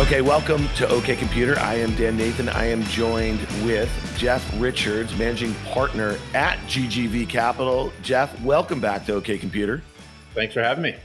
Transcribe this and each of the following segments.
Okay, welcome to OK Computer. I am Dan Nathan. I am joined with Jeff Richards, managing partner at GGV Capital. Jeff, welcome back to OK Computer. Thanks for having me.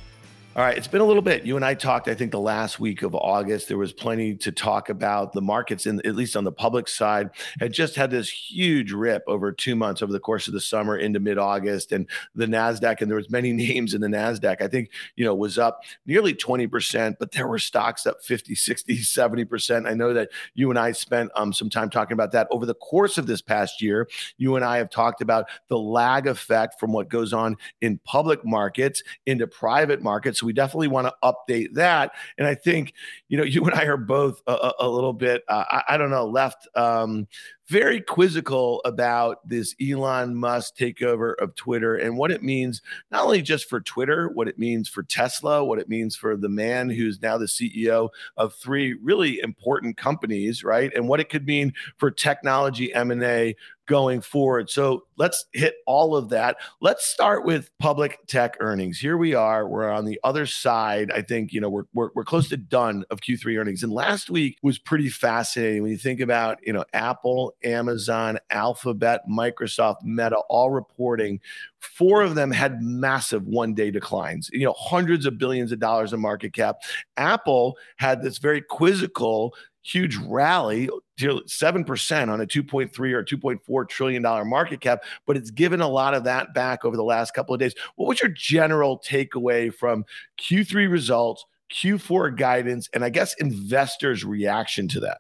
All right, it's been a little bit. You and I talked, I think, the last week of August. There was plenty to talk about. The markets, in at least on the public side, had just had this huge rip over two months over the course of the summer into mid-August, and the Nasdaq, and there was many names in the Nasdaq. I think you know was up nearly twenty percent, but there were stocks up 50, 60, 70 percent. I know that you and I spent um, some time talking about that over the course of this past year. You and I have talked about the lag effect from what goes on in public markets into private markets we definitely want to update that. And I think, you know, you and I are both a, a little bit, uh, I, I, don't know, left um, very quizzical about this Elon Musk takeover of Twitter and what it means, not only just for Twitter, what it means for Tesla, what it means for the man who's now the CEO of three really important companies, right? And what it could mean for technology M&A going forward. So let's hit all of that. Let's start with public tech earnings. Here we are. We're on the other side. I think, you know, we're, we're, we're close to done of Q3 earnings. And last week was pretty fascinating when you think about, you know, Apple Amazon, Alphabet, Microsoft, Meta, all reporting. Four of them had massive one day declines, you know, hundreds of billions of dollars in market cap. Apple had this very quizzical, huge rally, 7% on a 2.3 or 2.4 trillion dollar market cap, but it's given a lot of that back over the last couple of days. What was your general takeaway from Q3 results, Q4 guidance, and I guess investors' reaction to that?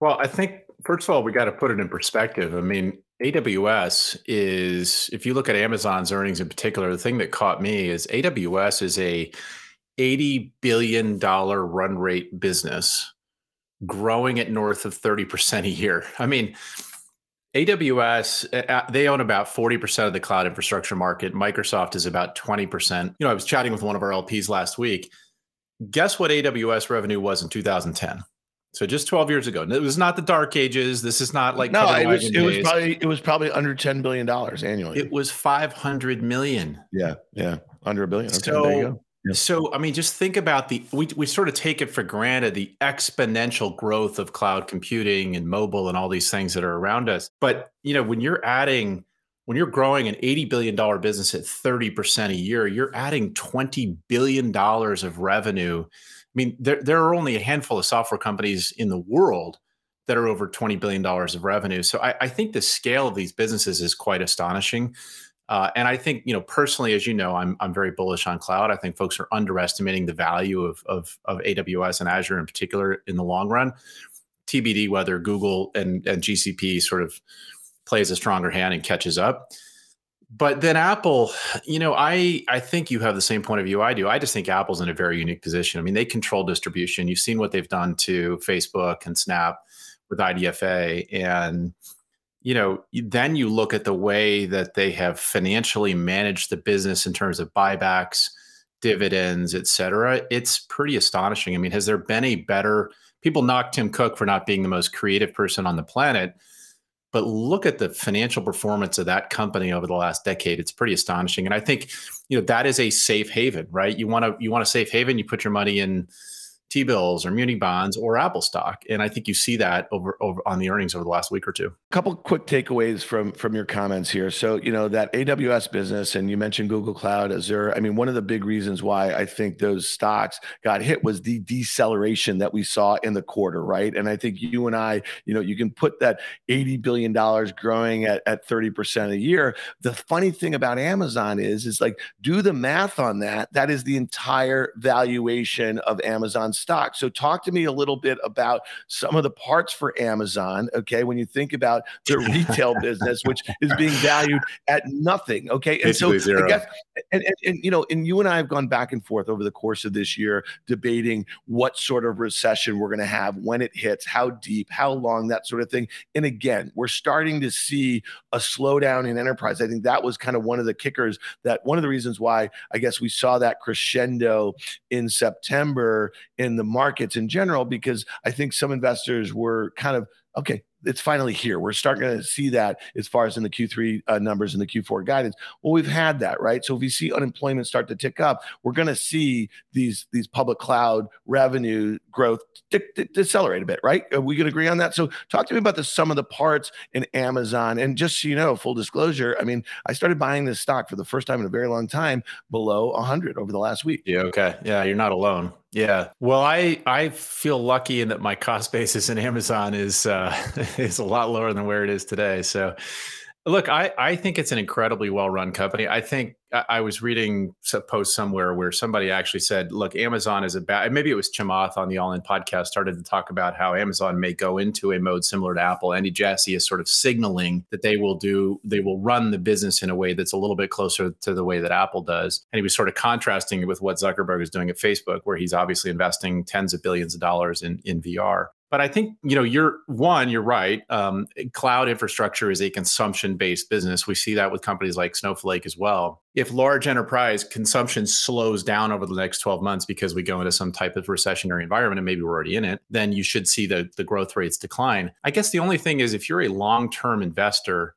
Well, I think first of all, we got to put it in perspective. I mean, AWS is, if you look at Amazon's earnings in particular, the thing that caught me is AWS is a $80 billion run rate business growing at north of 30% a year. I mean, AWS, they own about 40% of the cloud infrastructure market. Microsoft is about 20%. You know, I was chatting with one of our LPs last week. Guess what AWS revenue was in 2010? So just 12 years ago. It was not the dark ages. This is not like no, it was it was probably it was probably under 10 billion dollars annually. It was 500 million. Yeah, yeah, under a billion. Okay, so, yeah. so I mean, just think about the we we sort of take it for granted the exponential growth of cloud computing and mobile and all these things that are around us. But you know, when you're adding when you're growing an $80 billion business at 30% a year, you're adding $20 billion of revenue mean, there, there are only a handful of software companies in the world that are over $20 billion of revenue. So I, I think the scale of these businesses is quite astonishing. Uh, and I think, you know, personally, as you know, I'm, I'm very bullish on cloud. I think folks are underestimating the value of, of, of AWS and Azure in particular in the long run. TBD whether Google and, and GCP sort of plays a stronger hand and catches up but then Apple, you know, I I think you have the same point of view I do. I just think Apple's in a very unique position. I mean, they control distribution. You've seen what they've done to Facebook and Snap with IDFA, and you know, then you look at the way that they have financially managed the business in terms of buybacks, dividends, et cetera. It's pretty astonishing. I mean, has there been a better? People knock Tim Cook for not being the most creative person on the planet but look at the financial performance of that company over the last decade. It's pretty astonishing. And I think, you know, that is a safe haven, right? You want to you want a safe haven, you put your money in T bills or muni bonds or Apple stock. And I think you see that over, over on the earnings over the last week or two. A couple quick takeaways from from your comments here. So, you know, that AWS business and you mentioned Google Cloud, Azure. I mean, one of the big reasons why I think those stocks got hit was the deceleration that we saw in the quarter, right? And I think you and I, you know, you can put that $80 billion growing at, at 30% a year. The funny thing about Amazon is, is like, do the math on that. That is the entire valuation of Amazon stock. So talk to me a little bit about sum of the parts for Amazon. Okay, when you think about the retail business, which is being valued at nothing. Okay, and Basically so zero. I guess, and, and, and you know, and you and I have gone back and forth over the course of this year debating what sort of recession we're going to have when it hits, how deep, how long, that sort of thing. And again, we're starting to see a slowdown in enterprise. I think that was kind of one of the kickers that one of the reasons why I guess we saw that crescendo in September in the markets in general, because I think some investors were kind of okay, it's finally here. We're starting to see that as far as in the Q3 uh, numbers and the Q4 guidance. Well, we've had that, right? So if we see unemployment start to tick up, we're going to see these these public cloud revenue growth de- de- decelerate a bit, right? Are we to agree on that? So talk to me about the sum of the parts in Amazon. And just so you know, full disclosure, I mean, I started buying this stock for the first time in a very long time below 100 over the last week. Yeah. Okay. Yeah, you're not alone. Yeah. Well, I I feel lucky in that my cost basis in Amazon is uh, is a lot lower than where it is today. So Look, I, I think it's an incredibly well run company. I think I, I was reading a post somewhere where somebody actually said, look, Amazon is about, maybe it was Chamath on the All In podcast started to talk about how Amazon may go into a mode similar to Apple. Andy Jassy is sort of signaling that they will do, they will run the business in a way that's a little bit closer to the way that Apple does. And he was sort of contrasting it with what Zuckerberg is doing at Facebook, where he's obviously investing tens of billions of dollars in, in VR. But I think you know, you're one, you're right. Um, cloud infrastructure is a consumption-based business. We see that with companies like Snowflake as well. If large enterprise consumption slows down over the next 12 months because we go into some type of recessionary environment, and maybe we're already in it, then you should see the the growth rates decline. I guess the only thing is if you're a long-term investor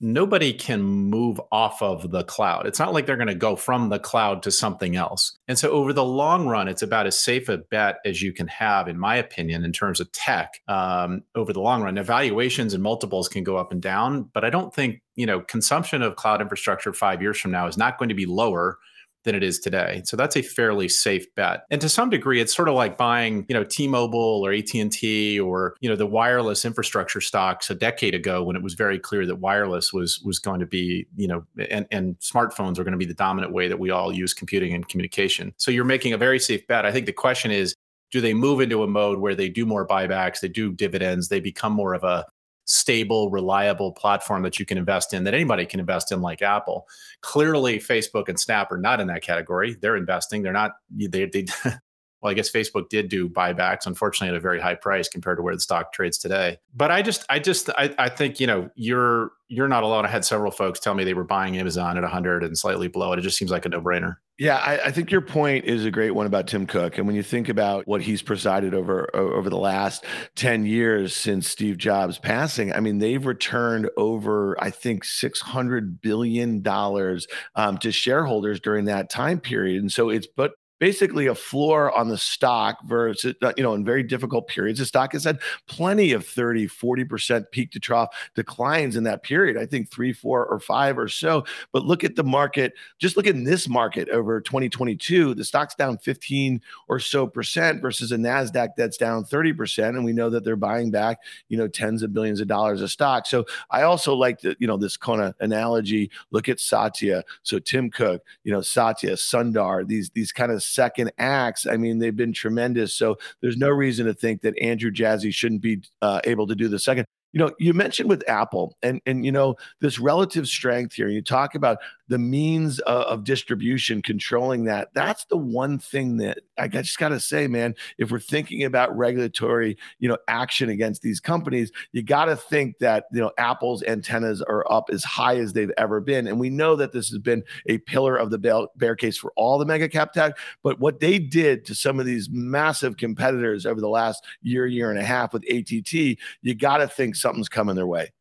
nobody can move off of the cloud. It's not like they're going to go from the cloud to something else. And so, over the long run, it's about as safe a bet as you can have, in my opinion, in terms of tech um, over the long run. Now, valuations and multiples can go up and down, but I don't think you know consumption of cloud infrastructure five years from now is not going to be lower than it is today. So that's a fairly safe bet. And to some degree, it's sort of like buying, you know, T-Mobile or AT&T or, you know, the wireless infrastructure stocks a decade ago when it was very clear that wireless was was going to be, you know, and, and smartphones are going to be the dominant way that we all use computing and communication. So you're making a very safe bet. I think the question is, do they move into a mode where they do more buybacks, they do dividends, they become more of a stable, reliable platform that you can invest in that anybody can invest in, like Apple. Clearly, Facebook and Snap are not in that category. They're investing. They're not. They. they well, I guess Facebook did do buybacks, unfortunately, at a very high price compared to where the stock trades today. But I just, I just, I, I think you know, you're you're not alone. I had several folks tell me they were buying Amazon at 100 and slightly below it. It just seems like a no brainer. Yeah, I, I, think your point is a great one about Tim Cook, and when you think about what he's presided over over the last ten years since Steve Jobs' passing, I mean, they've returned over I think six hundred billion dollars um, to shareholders during that time period, and so it's but basically a floor on the stock versus uh, you know in very difficult periods the stock has had plenty of 30 40% peak to trough declines in that period i think 3 4 or 5 or so. But look at the market just look at this market over 2022 the stock's down 15 or so percent versus a nasdaq that's down 30% and we know that they're buying back you know tens of billions of dollars of stock. So i also like the you know this kind of analogy look at satya. So tim cook you know satya sundar these these kind of second acts, I mean, they've been tremendous. So there's no reason to think that Andrew Jassy shouldn't be uh, able to do the second. You know, you mentioned with Apple and and you know this relative strength here. You talk about the means of, of distribution controlling that. That's the one thing that I just got to say, man. If we're thinking about regulatory, you know, action against these companies, you got to think that you know Apple's antennas are up as high as they've ever been, and we know that this has been a pillar of the bear case for all the mega cap tech. But what they did to some of these massive competitors over the last year, year and a half with ATT, you got to think something's coming their way.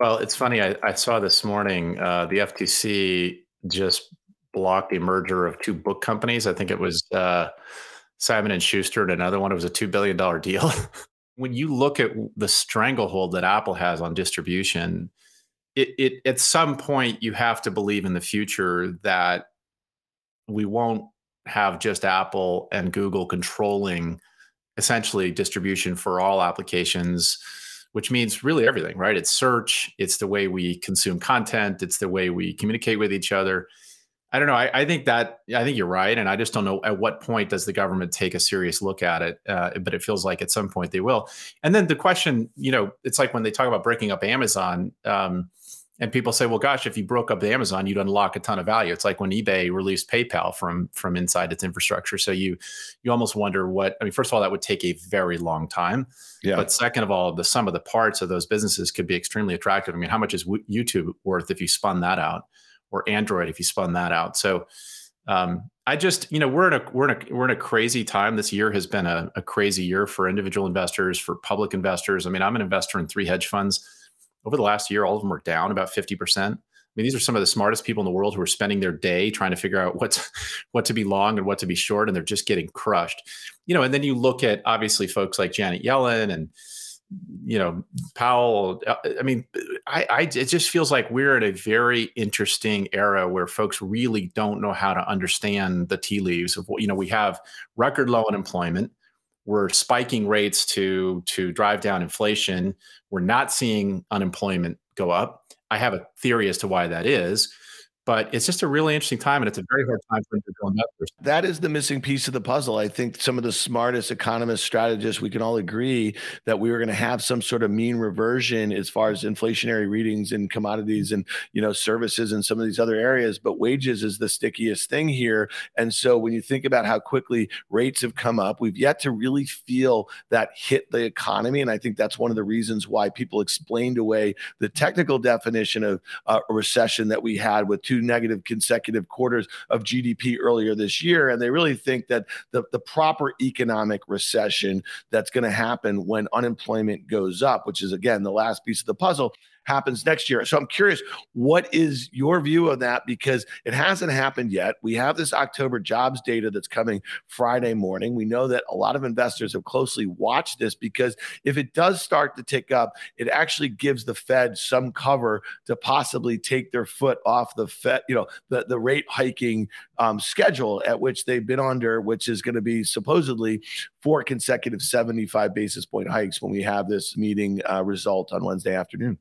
Well, it's funny. I, I saw this morning uh, the FTC just blocked the merger of two book companies. I think it was uh, Simon and Schuster and another one. It was a two billion dollar deal. when you look at the stranglehold that Apple has on distribution, it, it at some point you have to believe in the future that we won't have just Apple and Google controlling essentially distribution for all applications which means really everything, right? It's search, it's the way we consume content, it's the way we communicate with each other. I don't know. I, I, think that I think you're right, and I just don't know at what point does the government take a serious look at it. Uh, but it feels like at some point they will. And then the question, you know, it's like when they talk about breaking up Amazon, um, and people say, "Well, gosh, if you broke up the Amazon, you'd unlock a ton of value." It's like when eBay released PayPal from from inside its infrastructure. So you you almost wonder what. I mean, first of all, that would take a very long time. Yeah. But second of all, the sum of the parts of those businesses could be extremely attractive. I mean, how much is YouTube worth if you spun that out? or Android if you spun that out. So um, I just, you know, we're in a we're in a we're in a crazy time. This year has been a, a crazy year for individual investors, for public investors. I mean, I'm an investor in three hedge funds. Over the last year, all of them are down about 50%. I mean, these are some of the smartest people in the world who are spending their day trying to figure out what's what to be long and what to be short, and they're just getting crushed. You know, and then you look at obviously folks like Janet Yellen and you know Powell. Uh, I mean, I, I it just feels like we're at a very interesting era where folks really don't know how to understand the tea leaves of what you know. We have record low unemployment. We're spiking rates to to drive down inflation. We're not seeing unemployment go up. I have a theory as to why that is but it's just a really interesting time and it's a very hard time for investors. That is the missing piece of the puzzle. I think some of the smartest economists, strategists, we can all agree that we were going to have some sort of mean reversion as far as inflationary readings in commodities and you know services and some of these other areas. But wages is the stickiest thing here. And so when you think about how quickly rates have come up, we've yet to really feel that hit the economy. And I think that's one of the reasons why people explained away the technical definition of uh, a recession that we had with two two negative consecutive quarters of GDP earlier this year. And they really think that the, the proper economic recession that's going to happen when unemployment goes up, which is, again, the last piece of the puzzle, happens next year. So I'm curious, what is your view of that? Because it hasn't happened yet. We have this October jobs data that's coming Friday morning. We know that a lot of investors have closely watched this because if it does start to tick up, it actually gives the Fed some cover to possibly take their foot off the Fed, you know, the, the rate hiking um, schedule at which they've been under, which is going to be supposedly four consecutive 75 basis point hikes when we have this meeting uh, result on Wednesday afternoon.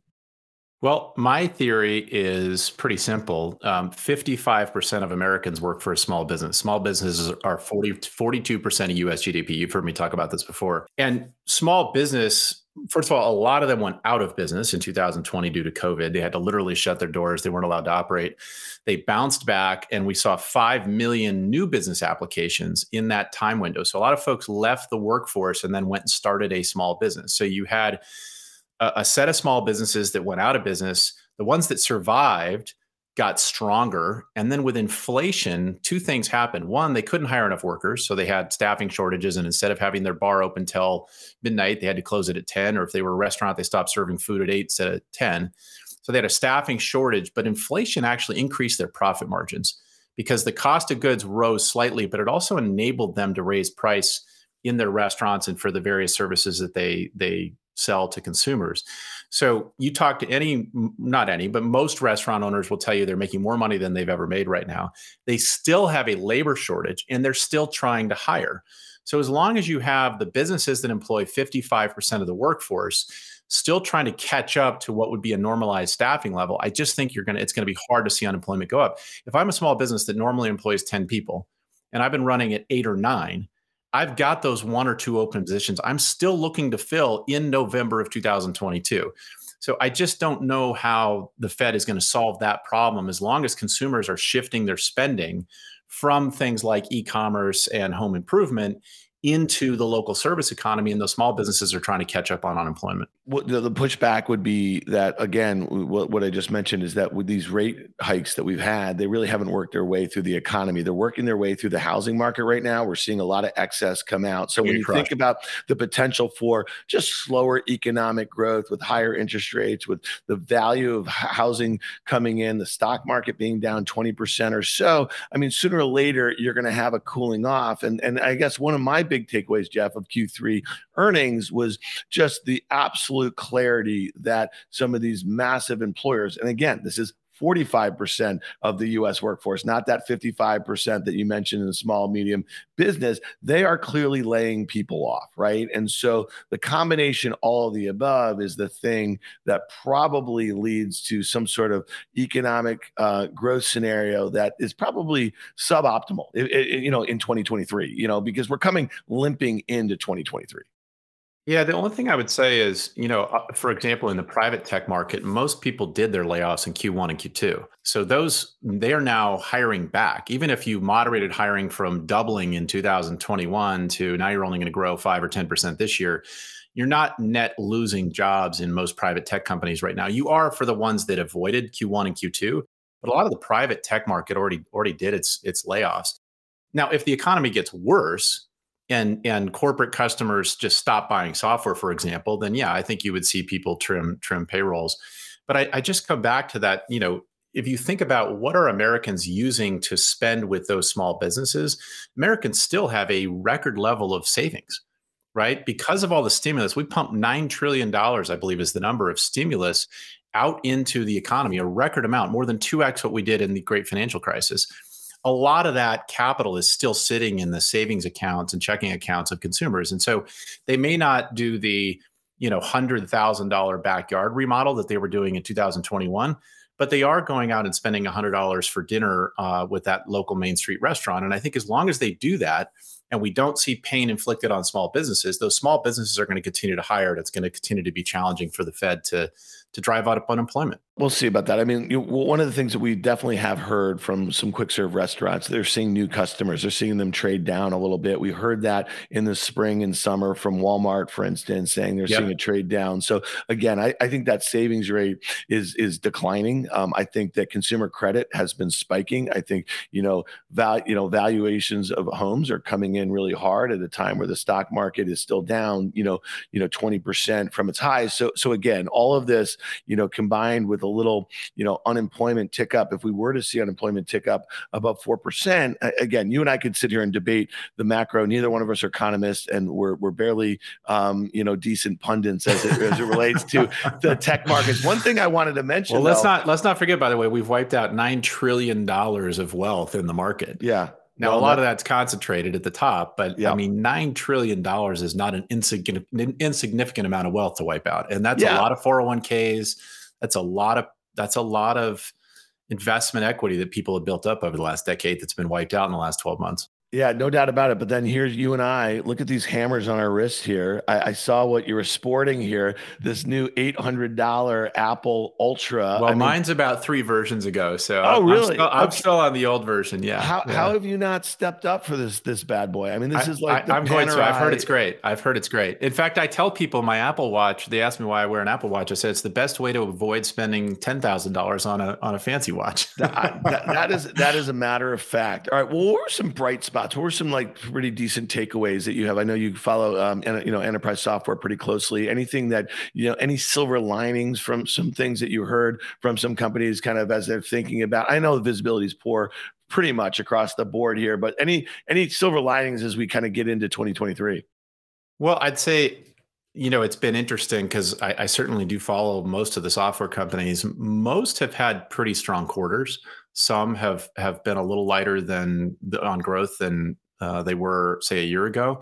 Well, my theory is pretty simple. Um, 55% of Americans work for a small business. Small businesses are 40, 42% of US GDP. You've heard me talk about this before. And small business, first of all, a lot of them went out of business in 2020 due to COVID. They had to literally shut their doors, they weren't allowed to operate. They bounced back, and we saw 5 million new business applications in that time window. So a lot of folks left the workforce and then went and started a small business. So you had a, a set of small businesses that went out of business. The ones that survived got stronger. And then with inflation, two things happened. One, they couldn't hire enough workers. So they had staffing shortages. And instead of having their bar open till midnight, they had to close it at 10. Or if they were a restaurant, they stopped serving food at 8 instead of 10. So they had a staffing shortage, but inflation actually increased their profit margins because the cost of goods rose slightly, but it also enabled them to raise price in their restaurants and for the various services that they they sell to consumers. So you talk to any, not any, but most restaurant owners will tell you they're making more money than they've ever made right now. They still have a labor shortage and they're still trying to hire. So as long as you have the businesses that employ 55% of the workforce still trying to catch up to what would be a normalized staffing level, I just think you're going to it's going to be hard to see unemployment go up. If I'm a small business that normally employs 10 people and I've been running at 8 or 9, I've got those one or two open positions I'm still looking to fill in November of 2022. So I just don't know how the Fed is going to solve that problem as long as consumers are shifting their spending from things like e-commerce and home improvement into the local service economy and those small businesses are trying to catch up on unemployment. What the, the pushback would be that again what, what i just mentioned is that with these rate hikes that we've had they really haven't worked their way through the economy. They're working their way through the housing market right now. We're seeing a lot of excess come out. So when you think about the potential for just slower economic growth with higher interest rates with the value of housing coming in the stock market being down 20% or so i mean sooner or later you're going to have a cooling off. And and i guess one of my big takeaways jeff of q3 earnings was just the absolute clarity that some of these massive employers, and again, this is 45% of the US workforce, not that 55% that you mentioned in the small, medium business. They are clearly laying people off, right? And so the combination, all of the above, is the thing that probably leads to some sort of economic uh, growth scenario that is probably suboptimal, it, it, you know, in 2023, you know, because we're coming limping into 2023. Yeah, the only thing I would say is, you know, uh, for example, in the private tech market, most people did their layoffs in Q1 and Q2. So those they are now hiring back. Even if you moderated hiring from doubling in 2021 to now you're only going to grow 5 or 10% this year, you're not net losing jobs in most private tech companies right now. You are for the ones that avoided Q1 and Q2, but a lot of the private tech market already already did its its layoffs. Now, if the economy gets worse, and and corporate customers just stop buying software, for example, then yeah, I think you would see people trim trim payrolls. But I, I just come back to that, you know, if you think about what are Americans using to spend with those small businesses, Americans still have a record level of savings, right? Because of all the stimulus, we pumped $9 trillion, I believe is the number of stimulus out into the economy, a record amount, more than 2x what we did in the great financial crisis a lot of that capital is still sitting in the savings accounts and checking accounts of consumers. And so they may not do the, you know, $100,000 backyard remodel that they were doing in 2021, but they are going out and spending $100 for dinner uh, with that local Main Street restaurant. And I think as long as they do that, and we don't see pain inflicted on small businesses, those small businesses are going to continue to hire. It's going to continue to be challenging for the Fed to to drive out unemployment. We'll see about that. I mean, you, one of the things that we definitely have heard from some quick serve restaurants, they're seeing new customers. They're seeing them trade down a little bit. We heard that in the spring and summer from Walmart, for instance, saying they're yep. seeing a trade down. So again, I, I, think that savings rate is is declining. Um, I think that consumer credit has been spiking. I think you know val, you know valuations of homes are coming in really hard at a time where the stock market is still down. You know, you know, twenty percent from its highs. So so again, all of this you know, combined with a little, you know, unemployment tick up, if we were to see unemployment tick up above 4%, again, you and I could sit here and debate the macro. Neither one of us are economists and we're, we're barely, um, you know, decent pundits as it, as it relates to the tech markets. One thing I wanted to mention. Well, let's though, not, let's not forget, by the way, we've wiped out $9 trillion of wealth in the market. Yeah. Now, well, a lot that, of that's concentrated at the top, but yeah. I mean, $9 trillion is not an insignificant, an insignificant amount of wealth to wipe out. And that's yeah. a lot of 401ks. That's a lot of, that's a lot of investment equity that people have built up over the last decade that's been wiped out in the last 12 months. Yeah, no doubt about it. But then here's you and I. Look at these hammers on our wrists here. I, I saw what you were sporting here. This new eight hundred dollar Apple Ultra. Well, I mine's mean, about three versions ago. So oh, really? I'm still, I'm still on the old version. Yeah. How, yeah. how have you not stepped up for this this bad boy? I mean, this I, is like I, am going to. I've heard it's great. I've heard it's great. In fact, I tell people my Apple Watch. They ask me why I wear an Apple Watch. I said it's the best way to avoid spending ten thousand dollars on a on a fancy watch. that, that, that is that is a matter of fact. All right. Well, what were some bright spots? What were some like pretty decent takeaways that you have? I know you follow, um, you know, enterprise software pretty closely. Anything that you know, any silver linings from some things that you heard from some companies, kind of as they're thinking about? I know the visibility is poor, pretty much across the board here, but any any silver linings as we kind of get into 2023? Well, I'd say you know it's been interesting because I, I, certainly do follow most of the software companies most have had pretty strong quarters some have have been a little lighter than the, on growth than uh, they were, say, a year ago.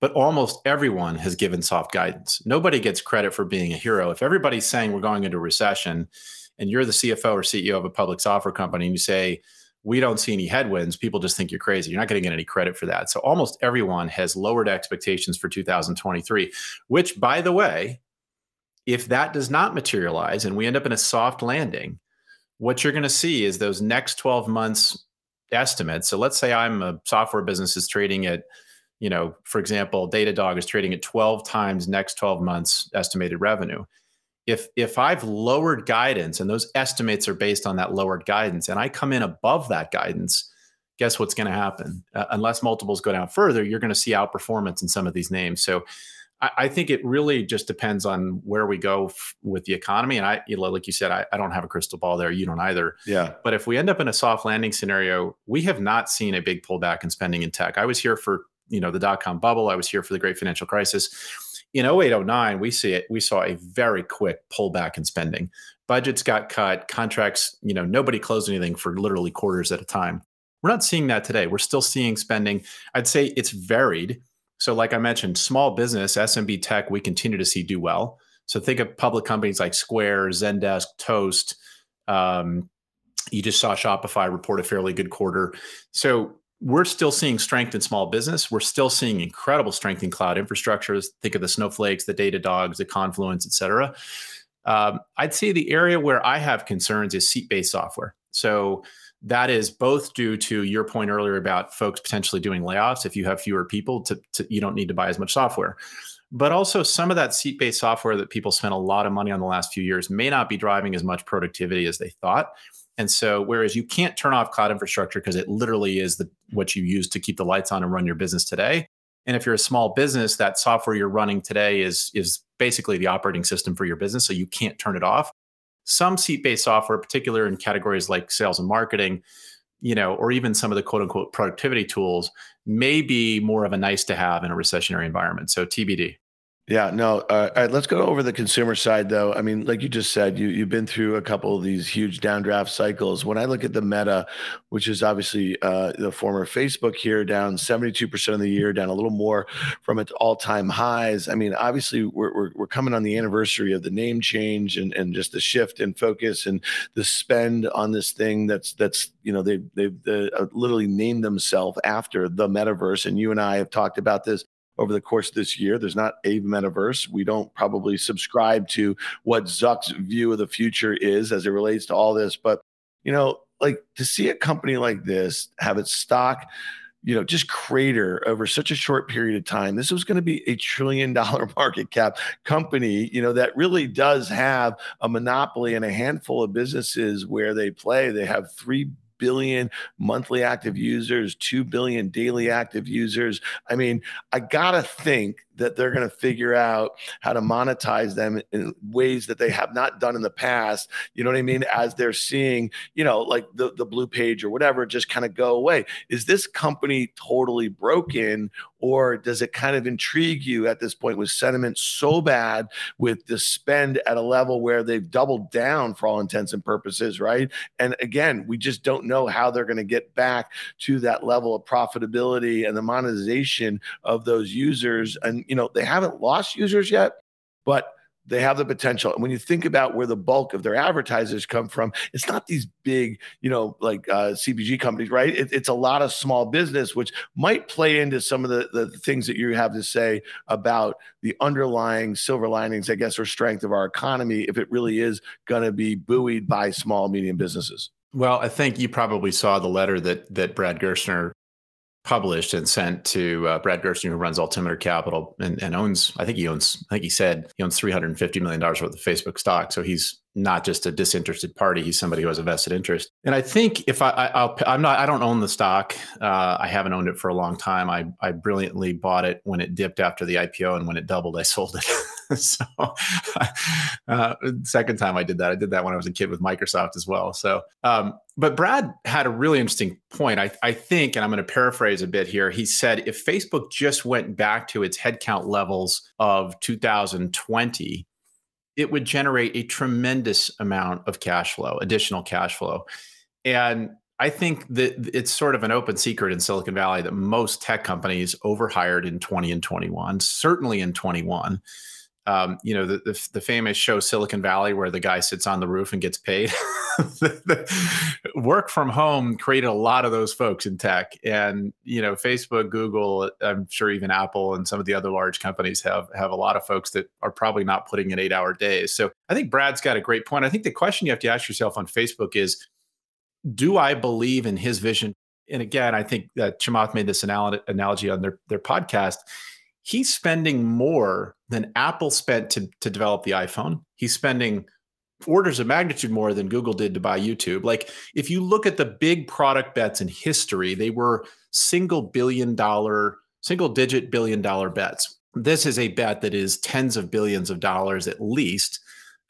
But almost everyone has given soft guidance. Nobody gets credit for being a hero. If everybody's saying we're going into recession and you're the CFO or CEO of a public software company and you say, we don't see any headwinds, people just think you're crazy. You're not going to get any credit for that. So almost everyone has lowered expectations for 2023, which, by the way, if that does not materialize and we end up in a soft landing, what you're going to see is those next 12 months estimates. So let's say I'm a software business is trading at, you know, for example, Datadog is trading at 12 times next 12 months estimated revenue. If if I've lowered guidance and those estimates are based on that lowered guidance and I come in above that guidance, guess what's going to happen? Uh, unless multiples go down further, you're going to see outperformance in some of these names. So I, I think it really just depends on where we go f- with the economy. And I, you know, like you said, I, I don't have a crystal ball there. You don't either. Yeah. But if we end up in a soft landing scenario, we have not seen a big pullback in spending in tech. I was here for you know the dot com bubble. I was here for the great financial crisis. In 08, 09, we see it, we saw a very quick pullback in spending. Budgets got cut, contracts, you know, nobody closed anything for literally quarters at a time. We're not seeing that today. We're still seeing spending. I'd say it's varied. So, like I mentioned, small business, SMB tech, we continue to see do well. So, think of public companies like Square, Zendesk, Toast. Um, you just saw Shopify report a fairly good quarter. So, we're still seeing strength in small business. We're still seeing incredible strength in cloud infrastructures. Think of the Snowflakes, the Datadogs, the Confluents, et cetera. Um, I'd say the area where I have concerns is seat based software. So, that is both due to your point earlier about folks potentially doing layoffs. If you have fewer people, to, to, you don't need to buy as much software. But also, some of that seat based software that people spent a lot of money on the last few years may not be driving as much productivity as they thought. And so, whereas you can't turn off cloud infrastructure because it literally is the, what you use to keep the lights on and run your business today. And if you're a small business, that software you're running today is is basically the operating system for your business, so you can't turn it off some seat-based software, particular in categories like sales and marketing, you know, or even some of the quote unquote productivity tools may be more of a nice to have in a recessionary environment. So TBD. Yeah, no. Uh, all right, let's go over the consumer side, though. I mean, like you just said, you you've been through a couple of these huge downdraft cycles. When I look at the Meta, which is obviously uh, the former Facebook here, down seventy two percent of the year, down a little more from its all time highs. I mean, obviously, we're, we're we're coming on the anniversary of the name change and and just the shift in focus and the spend on this thing. That's that's you know they they've, they've uh, literally named themselves after the metaverse. And you and I have talked about this over the course of this year. There's not a metaverse. We don't probably subscribe to what Zuck's view of the future is as it relates to all this. But, you know, like to see a company like this have its stock you know, just crater over such a short period of time. This was going to be a trillion dollar market cap company, you know, that really does have a monopoly and a handful of businesses where they play. They have three billion monthly active users, 2 billion daily active users. I mean, I got to think that they're going to figure out how to monetize them in ways that they have not done in the past. You know what I mean? As they're seeing, you know, like the, the blue page or whatever just kind of go away. Is this company totally broken or does it kind of intrigue you at this point with sentiment so bad with the spend at a level where they've doubled down for all intents and purposes, right? And again, we just don't know how they're going to get back to that level of profitability and the monetization of those users. And you know, they haven't lost users yet, but they have the potential. And when you think about where the bulk of their advertisers come from, it's not these big, you know, like uh, CPG companies, right? It, it's a lot of small business, which might play into some of the, the things that you have to say about the underlying silver linings, I guess, or strength of our economy if it really is going to be buoyed by small, medium businesses. Well, I think you probably saw the letter that that Brad Gerstner published and sent to uh, Brad Gerstner, who runs Altimeter Capital and, and, owns, I think he owns, I think he said he owns $350 million worth of Facebook stock. So he's not just a disinterested party. He's somebody who has a vested interest. And I think if I, I am not, I don't own the stock. Uh, I haven't owned it for a long time. I, I brilliantly bought it when it dipped after the IPO, and when it doubled, I sold it. so, uh, second time I did that, I did that when I was a kid with Microsoft as well. So, um, but Brad had a really interesting point. I, I think, and I'm going to paraphrase a bit here. He said if Facebook just went back to its headcount levels of 2020 it would generate a tremendous amount of cash flow, additional cash flow. And I think that it's sort of an open secret in Silicon Valley that most tech companies overhired in 20 and 21, certainly in 21 um, you know, the, the, the famous show Silicon Valley, where the guy sits on the roof and gets paid. work from home created a lot of those folks in tech, and you know, Facebook, Google, I'm sure even Apple and some of the other large companies have have a lot of folks that are probably not putting in eight hour days. So I think Brad's got a great point. I think the question you have to ask yourself on Facebook is, do I believe in his vision? And again, I think that Chamath made this analogy on their their podcast he's spending more than Apple spent to, to develop the iPhone. He's spending orders of magnitude more than Google did to buy YouTube. Like, if you look at the big product bets in history, they were single billion dollar, single digit billion dollar bets. This is a bet that is tens of billions of dollars at least.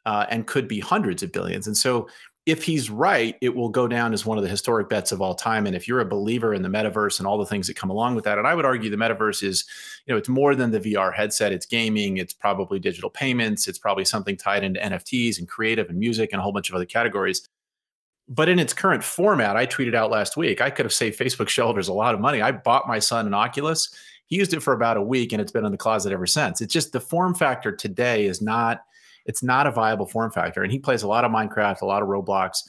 Uh, and could be hundreds of billions. And so if he's right, it will go down as one of the historic bets of all time. And if you're a believer in the metaverse and all the things that come along with that, and I would argue the metaverse is, you know, it's more than the VR headset. It's gaming. It's probably digital payments. It's probably something tied into NFTs and creative and music and a whole bunch of other categories. But in its current format, I tweeted out last week, I could have saved Facebook shareholders a lot of money. I bought my son an Oculus. He used it for about a week and it's been in the closet ever since. It's just the form factor today is not it's not a viable form factor. And he plays a lot of Minecraft, a lot of Roblox.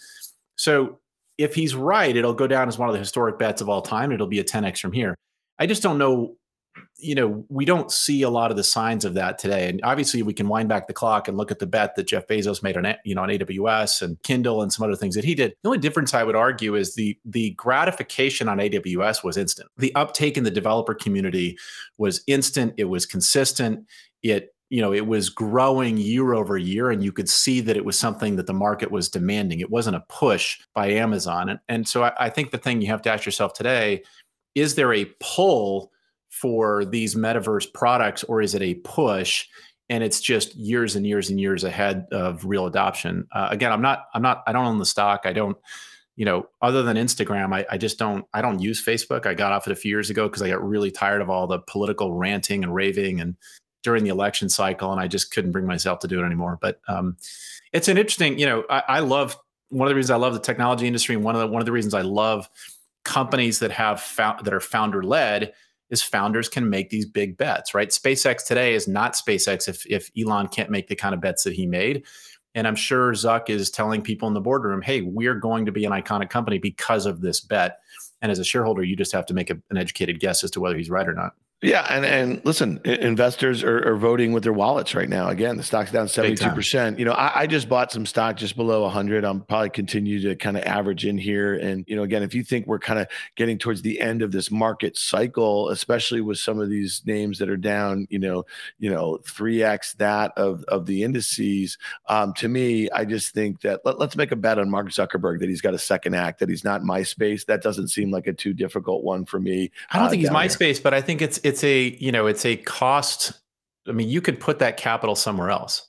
So if he's right, it'll go down as one of the historic bets of all time. It'll be a 10x from here. I just don't know. You know, we don't see a lot of the signs of that today. And obviously, we can wind back the clock and look at the bet that Jeff Bezos made on, you know, on AWS and Kindle and some other things that he did. The only difference I would argue is the the gratification on AWS was instant. The uptake in the developer community was instant. It was consistent. It you know it was growing year over year and you could see that it was something that the market was demanding. It wasn't a push by amazon. And, and so I, I think the thing you have to ask yourself today is there a pull for these metaverse products or is it a push and it's just years and years and years ahead of real adoption? Uh, again i'm not i'm not i don't own the stock. I don't you know other than instagram I, I just don't i don't use facebook. I got off it a few years ago because i got really tired of all the political ranting and raving and during the election cycle, and I just couldn't bring myself to do it anymore. But um, it's an interesting, you know, I, I, love one of the reasons I love the technology industry, and one of the one of the reasons I love companies that have found that are founder led is founders can make these big bets, right? SpaceX today is not SpaceX if if Elon can't make the kind of bets that he made. And I'm sure Zuck is telling people in the boardroom, hey, we're going to be an iconic company because of this bet. And as a shareholder, you just have to make a, an educated guess as to whether he's right or not. Yeah, and and listen, investors are, are voting with their wallets right now. Again, the stock's down seventy two percent. You know, I, I, just bought some stock just below hundred. I'm probably continue to kind of average in here. And you know, again, if you think we're kind of getting towards the end of this market cycle, especially with some of these names that are down, you know, you know, three x that of of the indices. Um, to me, I just think that let, let's make a bet on Mark Zuckerberg that he's got a second act, that he's not MySpace. That doesn't seem like a too difficult one for me. I don't uh, think he's MySpace, here. but I think it's. it's it's a you know it's a cost i mean you could put that capital somewhere else.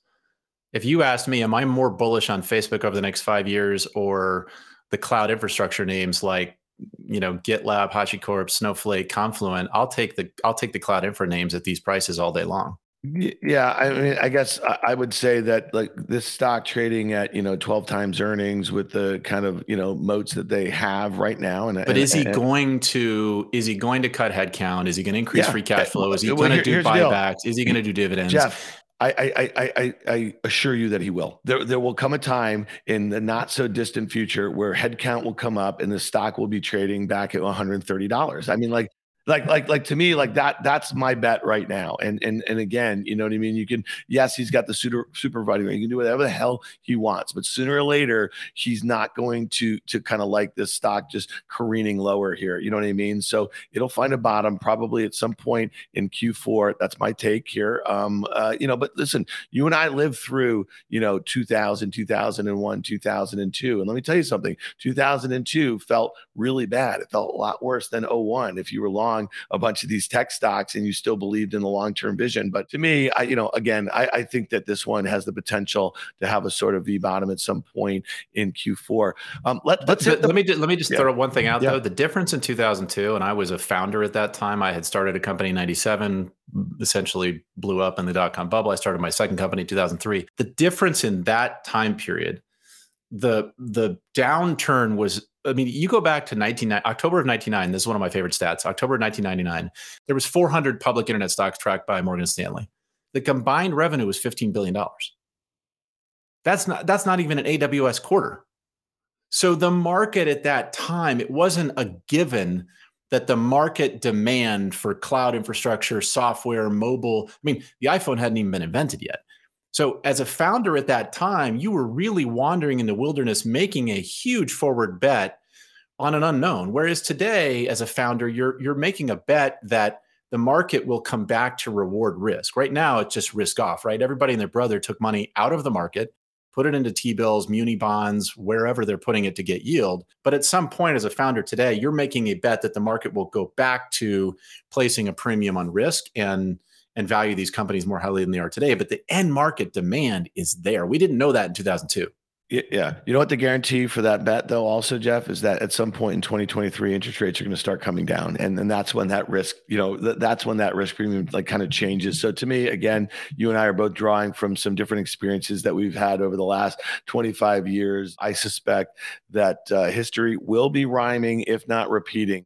If you asked me am i more bullish on facebook over the next five years or the cloud infrastructure names like you know gitlab hashicorp snowflake confluent i'll take the i'll take the cloud infra names at these prices all day long yeah, I mean, I guess I would say that like this stock trading at you know twelve times earnings with the kind of you know moats that they have right now. And but and, is he and, going to is he going to cut headcount? Is he going to increase yeah, free cash eh, flow? Is he well, going to do buybacks? Is he going to do dividends? Jeff, I, I, I, I, assure you that he will. There, there will come a time in the not so distant future where headcount will come up and the stock will be trading back at $130. I mean, like like like like to me like that that's my bet right now. And and and again you know what i mean? You can yes he's got the super supervisor he can do whatever the hell he wants but sooner or later he's not going to to kind of like this stock just careening lower here. You know what i mean? So it'll find a bottom probably at some point in q4 that's my take here. Um uh, you know but listen you and i lived through you know 2000 2001 2002 and let me tell you something 2002 felt really bad. It felt a lot worse than 01 if you were long long a bunch of these tech stocks and you still believed in the long term vision. But to me, I, you know, again, I, I, think that this one has the potential to have a sort of V bottom at some point in Q4. Um, let, us the, let me let me just yeah. throw one thing out yeah. though. The difference in 2002, and I was a founder at that time. I had started a company in '97, essentially blew up in the dot com bubble. I started my second company in 2003. The difference in that time period the the downturn was I mean, you go back to 19, October of 99. This is one of my favorite stats. October of 1999, there was 400 public internet stocks tracked by Morgan Stanley. The combined revenue was 15 billion dollars. That's not that's not even an AWS quarter. So the market at that time, it wasn't a given that the market demand for cloud infrastructure, software, mobile. I mean, the iPhone hadn't even been invented yet. So, as a founder at that time, you were really wandering in the wilderness, making a huge forward bet on an unknown. Whereas today, as a founder, you're you're making a bet that the market will come back to reward risk. Right now, it's just risk off. Right, everybody and their brother took money out of the market, put it into T bills, muni bonds, wherever they're putting it to get yield. But at some point, as a founder today, you're making a bet that the market will go back to placing a premium on risk and and value these companies more highly than they are today. But the end market demand is there. We didn't know that in 2002. Yeah. You know what the guarantee for that bet though also Jeff is that at some point in 2023 interest rates are going to start coming down and and that's when that risk, you know, th- that's when that risk premium like kind of changes. So to me again, you and I are both drawing from some different experiences that we've had over the last 25 years. I suspect that uh, history will be rhyming if not repeating.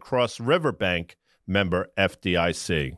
Cross River Bank, member FDIC.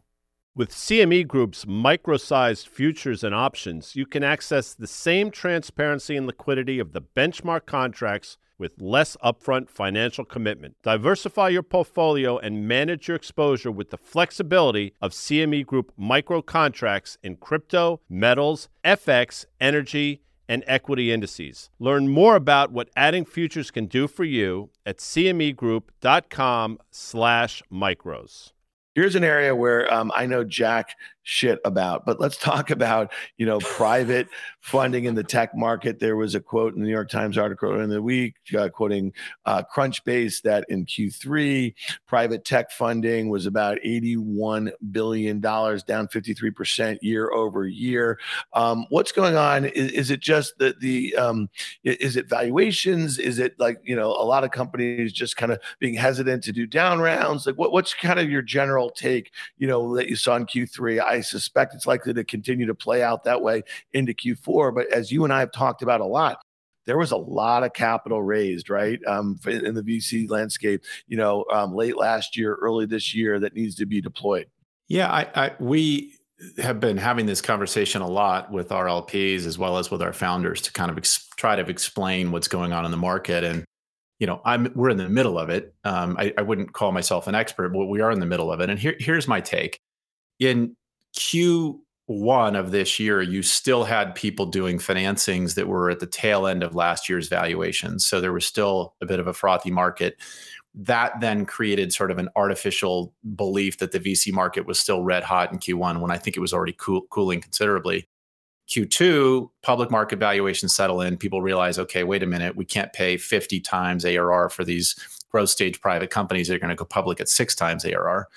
With CME Group's micro-sized futures and options, you can access the same transparency and liquidity of the benchmark contracts with less upfront financial commitment. Diversify your portfolio and manage your exposure with the flexibility of CME Group micro contracts in crypto, metals, FX, energy, and equity indices. Learn more about what adding futures can do for you at cmegroup.com/micros. Here's an area where um, I know Jack shit about. But let's talk about, you know, private funding in the tech market. There was a quote in the New York Times article in the week uh, quoting uh, Crunchbase that in Q3, private tech funding was about $81 billion, down 53% year over year. Um, what's going on? Is, is, it just that the, um, is it valuations? Is it like, you know, a lot of companies just kind of being hesitant to do down rounds? Like what, what's kind of your general take, you know, that you saw in Q3? I suspect it's likely to continue to play out that way into Q4. But as you and I have talked about a lot, there was a lot of capital raised, right, um, in the VC landscape. You know, um, late last year, early this year, that needs to be deployed. Yeah, I, I we have been having this conversation a lot with our LPs as well as with our founders to kind of ex- try to explain what's going on in the market. And you know, I'm we're in the middle of it. Um, I, I, wouldn't call myself an expert, but we are in the middle of it. And here, here's my take: in Q1 of this year, you still had people doing financings that were at the tail end of last year's valuations. So there was still a bit of a frothy market. That then created sort of an artificial belief that the VC market was still red hot in Q1 when I think it was already cool, cooling considerably. Q2, public market valuations settle in. People realize, okay, wait a minute, we can't pay 50 times ARR for these growth stage private companies that are going to go public at six times ARR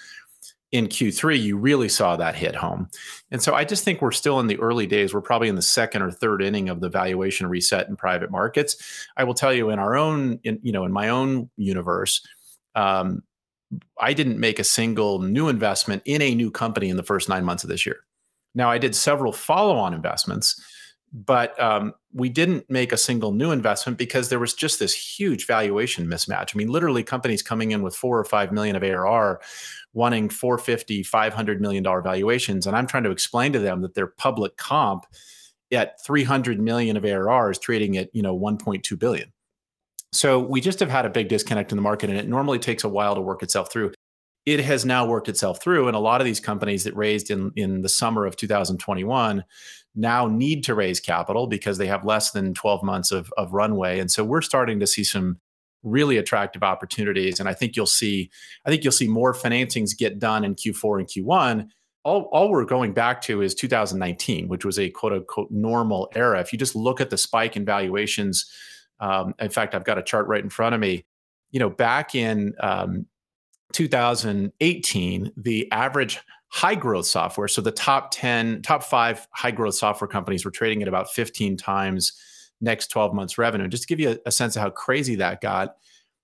in Q3, you really saw that hit home. And so I just think we're still in the early days. We're probably in the second or third inning of the valuation reset in private markets. I will tell you in our own, in, you know, in my own universe, um, I didn't make a single new investment in a new company in the first nine months of this year. Now I did several follow-on investments, but um, we didn't make a single new investment because there was just this huge valuation mismatch. I mean, literally companies coming in with four or five million of ARR wanting 450 500 million dollar valuations. And i'm trying to explain to them that their public comp at 300 million of arr is trading at you know 1.2 billion. So we just have had a big disconnect in the market and it normally takes a while to work itself through. It has now worked itself through. And a lot of these companies that raised in in the summer of 2021 now need to raise capital because they have less than 12 months of, of runway and so we're starting to see some really attractive opportunities. And I think you'll see, I think you'll see more financings get done in Q4 and Q1. All, all we're going back to is 2019, which was a quote unquote normal era. If you just look at the spike in valuations, um, in fact, I've got a chart right in front of me. You know, back in um, 2018, the average high growth software, so the top 10, top five high growth software companies were trading at about 15 times next 12 months revenue. Just to give you a, a sense of how crazy that got,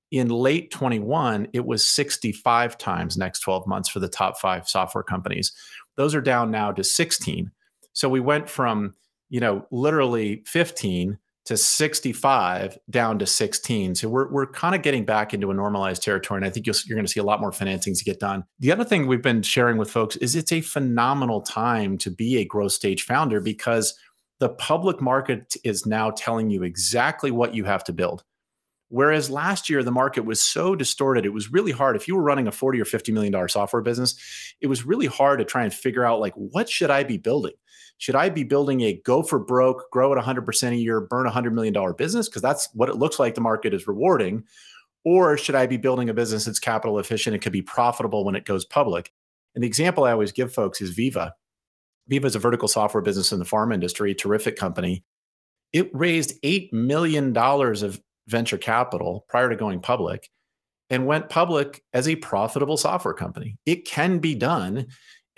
in late 21, it was 65 times next 12 months for the top five software companies. Those are down now to 16. So we went from, you know, literally 15 to 65 down to 16. So we're, we're kind of getting back into a normalized territory. And I think you are going to see a lot more financings get done. The other thing we've been sharing with folks is it's a phenomenal time to be a growth stage founder because the public market is now telling you exactly what you have to build. Whereas last year, the market was so distorted, it was really hard. If you were running a 40 or $50 million software business, it was really hard to try and figure out, like, what should I be building? Should I be building a go for broke, grow at 100% a year, burn a $100 million business? Because that's what it looks like the market is rewarding. Or should I be building a business that's capital efficient and could be profitable when it goes public? And the example I always give folks is Veeva. Veeva is a vertical software business in the pharma industry, terrific company. It raised $8 million of venture capital prior to going public and went public as a profitable software company. It can be done.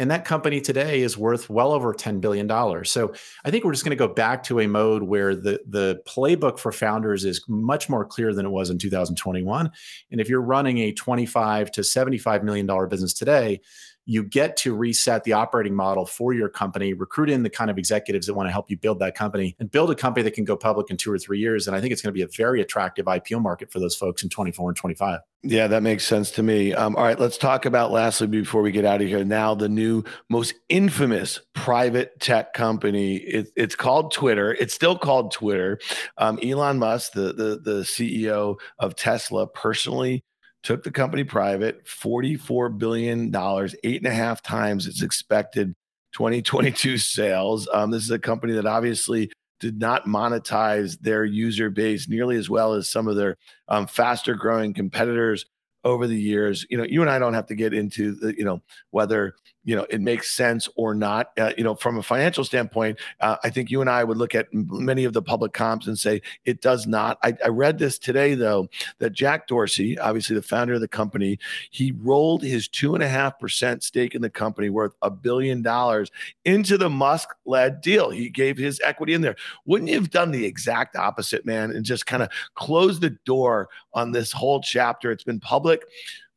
And that company today is worth well over $10 billion. So I think we're just going to go back to a mode where the, the playbook for founders is much more clear than it was in 2021. And if you're running a 25 to $75 million business today, you get to reset the operating model for your company, recruit in the kind of executives that want to help you build that company and build a company that can go public in two or three years. And I think it's going to be a very attractive IPO market for those folks in 24 and 25. Yeah, that makes sense to me. Um, all right, let's talk about lastly before we get out of here. Now, the new most infamous private tech company. It, it's called Twitter. It's still called Twitter. Um, Elon Musk, the, the the CEO of Tesla, personally took the company private, $44 billion, eight and a half times its expected 2022 sales. Um, this is a company that obviously did not monetize their user base nearly as well as some of their um, faster growing competitors over the years. You know, you and I don't have to get into the, you know, whether you know it makes sense or not uh, you know from a financial standpoint uh, i think you and i would look at many of the public comps and say it does not. I, I, read this today though that jack dorsey obviously the founder of the company he rolled his two and a half percent stake in the company worth a billion dollars into the musk led deal. He gave his equity in there. Wouldn't you have done the exact opposite man and just kind of closed the door on this whole chapter? It's been public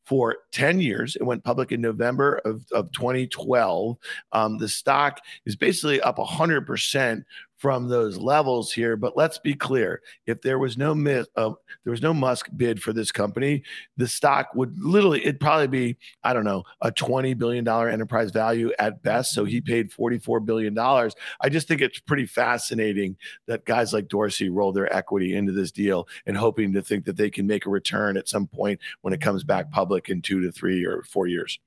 for 10 years. It went public in November of, of 2012. Um, the stock is basically up 100% from those levels here. But let's be clear: if there was no uh, there was no Musk bid for this company, the stock would literally it'd probably be I don't know a twenty billion dollar enterprise value at best. So he paid forty four billion dollars. I just think it's pretty fascinating that guys like Dorsey roll their equity into this deal and hoping to think that they can make a return at some point when it comes back public in two to three or four years.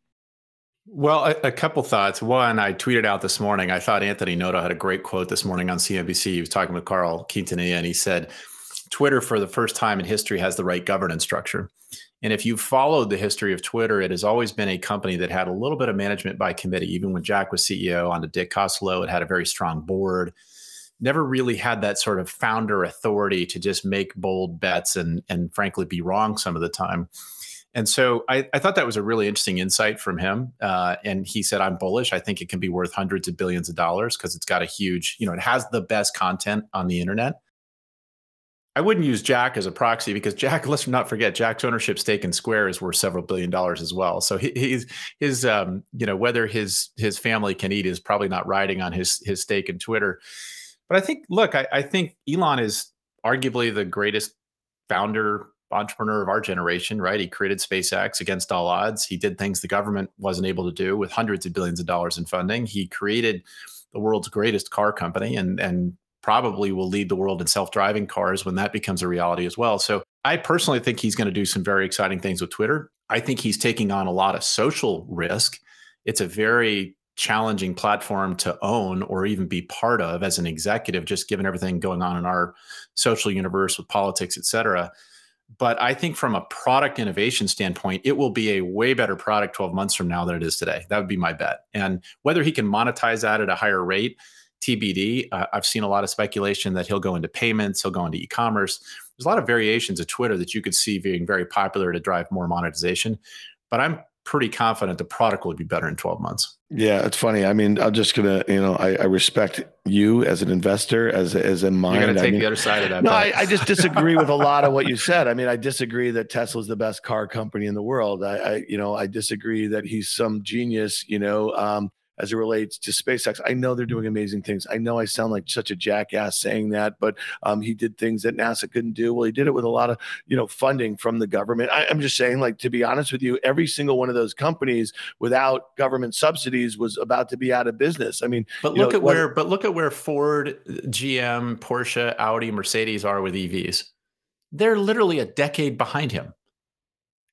Well, a, a, couple thoughts. One, I tweeted out this morning. I thought Anthony Noto had a great quote this morning on CNBC. He was talking with Carl Quintanilla, and he said, "Twitter, for the first time in history, has the right governance structure." And if you followed the history of Twitter, it has always been a company that had a little bit of management by committee. Even when Jack was CEO, the Dick Costolo, it had a very strong board. Never really had that sort of founder authority to just make bold bets and, and frankly, be wrong some of the time. And so I, I, thought that was a really interesting insight from him. Uh, and he said, I'm bullish. I think it can be worth hundreds of billions of dollars because it's got a huge, you know, it has the best content on the internet. I wouldn't use Jack as a proxy because Jack, let's not forget, Jack's ownership stake in Square is worth several billion dollars as well. So he's his, um, you know, whether his his family can eat is probably not riding on his his stake in Twitter. But I think, look, I, I think Elon is arguably the greatest founder entrepreneur of our generation, right? He created SpaceX against all odds. He did things the government wasn't able to do with hundreds of billions of dollars in funding. He created the world's greatest car company and and probably will lead the world in self-driving cars when that becomes a reality as well. So I personally think he's going to do some very exciting things with Twitter. I think he's taking on a lot of social risk. It's a very challenging platform to own or even be part of as an executive just given everything going on in our social universe with politics et cetera but I think from a product innovation standpoint, it will be a way better product 12 months from now than it is today. That would be my bet. And whether he can monetize that at a higher rate, TBD. Uh, I've seen a lot of speculation that he'll go into payments, he'll go into e commerce. There's a lot of variations of Twitter that you could see being very popular to drive more monetization. But I'm pretty confident the product will be better in 12 months. Yeah, it's funny. I mean, I'm just gonna, you know, I, I respect you as an investor, as as in mind. You're gonna take I mean, the other side of that. No, I, I, just disagree with a lot of what you said. I mean, I disagree that Tesla's the best car company in the world. I, I you know, I disagree that he's some genius. You know, um, as it relates to SpaceX. I know they're doing amazing things. I know I sound like such a jackass saying that, but um, he did things that NASA couldn't do. Well, he did it with a lot of you know funding from the government. I, I'm just saying, like to be honest with you, every single one of those companies without government subsidies was about to be out of business. I mean, but look know, at where, but look at where Ford, GM, Porsche, Audi, Mercedes are with EVs. They're literally a decade behind him.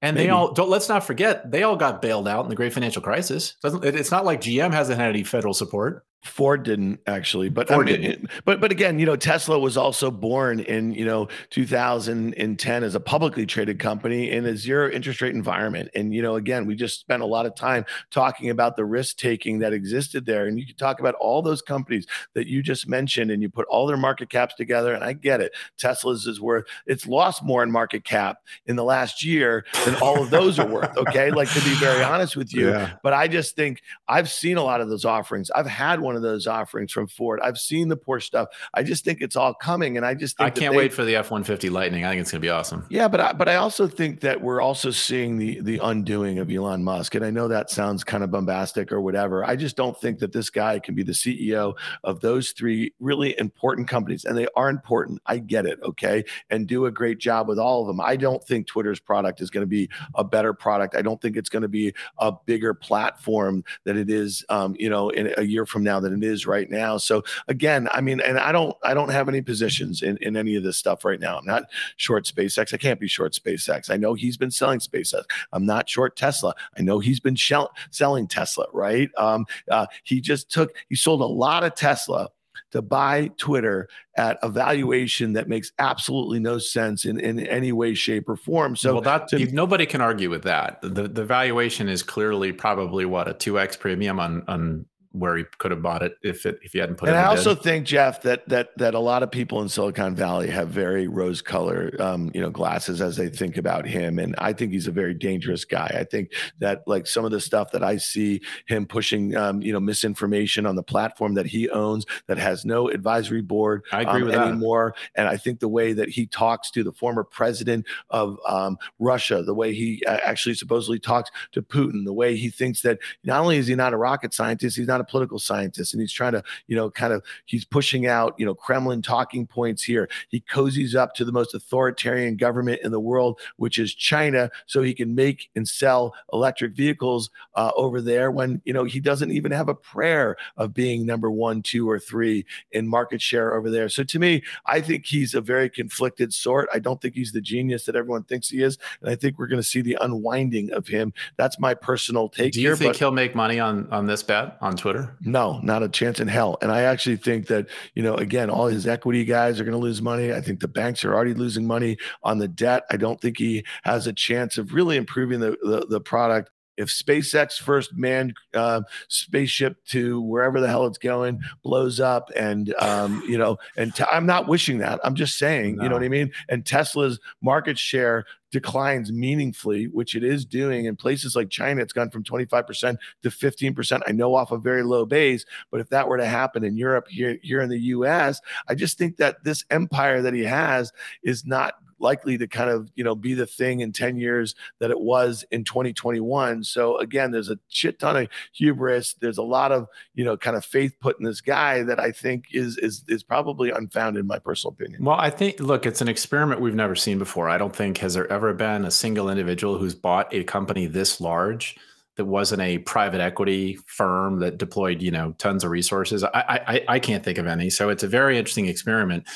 And Maybe. they all don't. Let's not forget they all got bailed out in the Great Financial Crisis. Doesn't it's not like GM hasn't had any federal support. Ford didn't actually, but Ford I mean, didn't. but but again, you know, Tesla was also born in you know 2010 as a publicly traded company in a zero interest rate environment, and you know, again, we just spent a lot of time talking about the risk taking that existed there, and you could talk about all those companies that you just mentioned, and you put all their market caps together, and I get it, Tesla's is worth it's lost more in market cap in the last year than all of those are worth. Okay, like to be very honest with you, Yeah. but I just think I've seen a lot of those offerings. I've had one of those offerings from Ford. I've seen the Porsche stuff. I just think it's all coming, and I just think I can't they- wait for the F one fifty Lightning. I think it's going to be awesome. Yeah, but I, but I also think that we're also seeing the the undoing of Elon Musk, and I know that sounds kind of bombastic or whatever. I just don't think that this guy can be the CEO of those three really important companies, and they are important. I get it, okay, and do a great job with all of them. I don't think Twitter's product is going to be a better product. I don't think it's going to be a bigger platform than it is, um, you know, in a year from now than it is right now. So again, I mean, and I don't I don't have any positions in in any of this stuff right now. I'm not short SpaceX. I can't be short SpaceX. I know he's been selling SpaceX. I'm not short Tesla. I know he's been shell- selling Tesla, right? Um, uh, he just took, he sold a lot of Tesla to buy Twitter at a valuation that makes absolutely no sense in, in any way, shape, or form. So well, that to- nobody can argue with that. The the valuation is clearly probably what a two x premium on on where he could have bought it if it if he hadn't put and it. And I also bid. think Jeff that that that a lot of people in Silicon Valley have very rose color, um, you know, glasses as they think about him, and I think he's a very dangerous guy. I think that like some of the stuff that I see him pushing, um, you know, misinformation on the platform that he owns that has no advisory board I agree um, with that. anymore, and I think the way that he talks to the former president of um, Russia, the way he uh, actually supposedly talks to Putin, the way he thinks that not only is he not a rocket scientist, he's not a political scientist, and he's trying to, you know, kind of he's pushing out, you know, Kremlin talking points here. He cozies up to the most authoritarian government in the world, which is China, so he can make and sell electric vehicles uh, over there. When you know he doesn't even have a prayer of being number one, two, or three in market share over there. So to me, I think he's a very conflicted sort. I don't think he's the genius that everyone thinks he is, and I think we're going to see the unwinding of him. That's my personal take Do you here. think he'll make money on on this bet on Twitter? No, not a chance in hell. And I actually think that, you know, again, all his equity guys are going to lose money. I think the banks are already losing money on the debt. I don't think he has a chance of really improving the the, the product. If SpaceX first manned uh, spaceship to wherever the hell it's going blows up, and um, you know, and i I'm not wishing that. I'm just saying, you know what I mean. And Tesla's market share declines meaningfully, which it is doing in places like China. It's gone from 25% to 15%. I know off a very low base, but if that were to happen in Europe, here, here in the US, I just think that this empire that he has is not likely to kind of you know be the thing in 10 years that it was in 2021 so again there's a shit ton of hubris there's a lot of you know kind of faith put in this guy that i think is is is probably unfounded in my personal opinion Well, I think look, it's an experiment we've never seen before. I don't think has there ever been a single individual who's bought a company this large that wasn't a private equity firm that deployed, you know, tons of resources. I I, I can't think of any. So it's a very interesting experiment.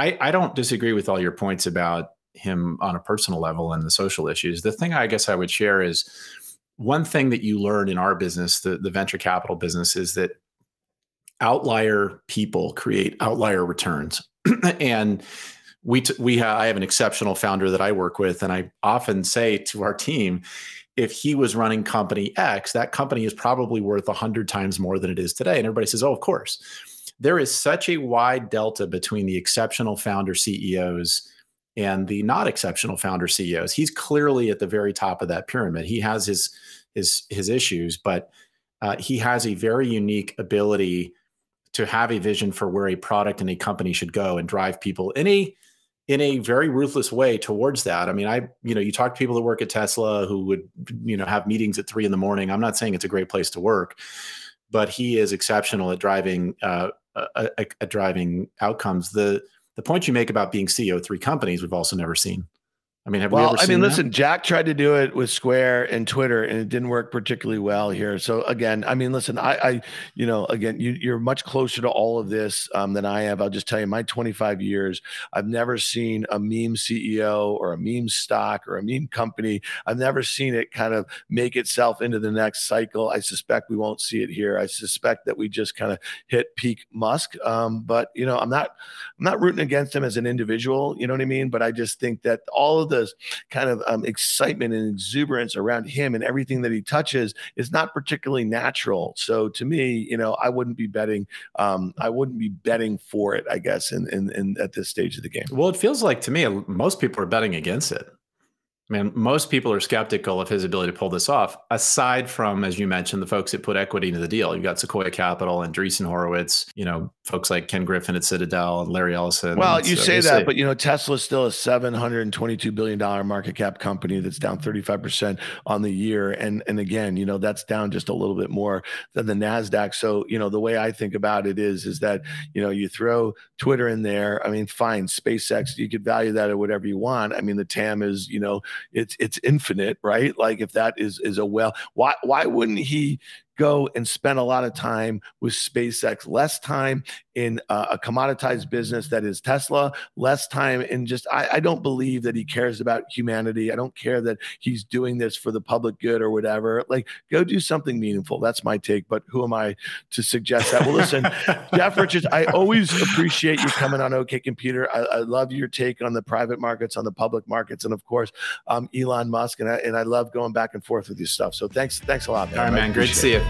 I, I don't disagree with all your points about him on a personal level and the social issues. The thing I guess I would share is one thing that you learn in our business, the, the venture capital business, is that outlier people create outlier returns. and we t- we ha- I have an exceptional founder that I work with, and I often say to our team, if he was running company X, that company is probably worth hundred times more than it is today. And everybody says, "Oh, of course." There is such a wide delta between the exceptional founder CEOs and the not exceptional founder CEOs. He's clearly at the very top of that pyramid. He has his his his issues, but uh, he has a very unique ability to have a vision for where a product and a company should go and drive people in a in a very ruthless way towards that. I mean, I you know, you talk to people that work at Tesla who would you know have meetings at three in the morning. I'm not saying it's a great place to work, but he is exceptional at driving uh, at, at driving outcomes. The the point you make about being CEO of three companies, we've also never seen. I mean, have well, we I mean, that? listen, Jack tried to do it with Square and Twitter, and it didn't work particularly well here. So again, I mean, listen, I, I you know, again, you, are much closer to all of this um, than I have. I'll just tell you, my 25 years, I've never seen a meme CEO or a meme stock or a meme company. I've never seen it kind of make itself into the next cycle. I suspect we won't see it here. I suspect that we just kind of hit peak Musk. Um, but you know, I'm not, I'm not rooting against him as an individual. You know what I mean? But I just think that all of this kind of um, excitement and exuberance around him and everything that he touches is not particularly natural. So to me, you know, I wouldn't be betting. Um, I wouldn't be betting for it. I guess in, in, in at this stage of the game. Well, it feels like to me most people are betting against it. I mean, most people are skeptical of his ability to pull this off, aside from, as you mentioned, the folks that put equity into the deal. You've got Sequoia Capital and Andreessen Horowitz, you know, folks like Ken Griffin at Citadel and Larry Ellison. Well, you so say that, but, you know, Tesla's still a $722 billion market cap company that's down 35% on the year. And, and again, you know, that's down just a little bit more than the NASDAQ. So, you know, the way I think about it is, is that, you know, you throw Twitter in there. I mean, fine, SpaceX, you could value that at whatever you want. I mean, the TAM is, you know, it's it's infinite, right? Like if that is is a well, why why wouldn't he go and spend a lot of time with SpaceX, less time in uh, a commoditized business that is Tesla, less time in just, I, I, don't believe that he cares about humanity. I don't care that he's doing this for the public good or whatever. Like, go do something meaningful. That's my take. But who am I to suggest that? Well, listen, Jeff Richards, I always appreciate you coming on OK Computer. I, I, love your take on the private markets, on the public markets, and of course, um, Elon Musk. And I, and I love going back and forth with your stuff. So thanks, thanks a lot, man. All right, man. Great to see you.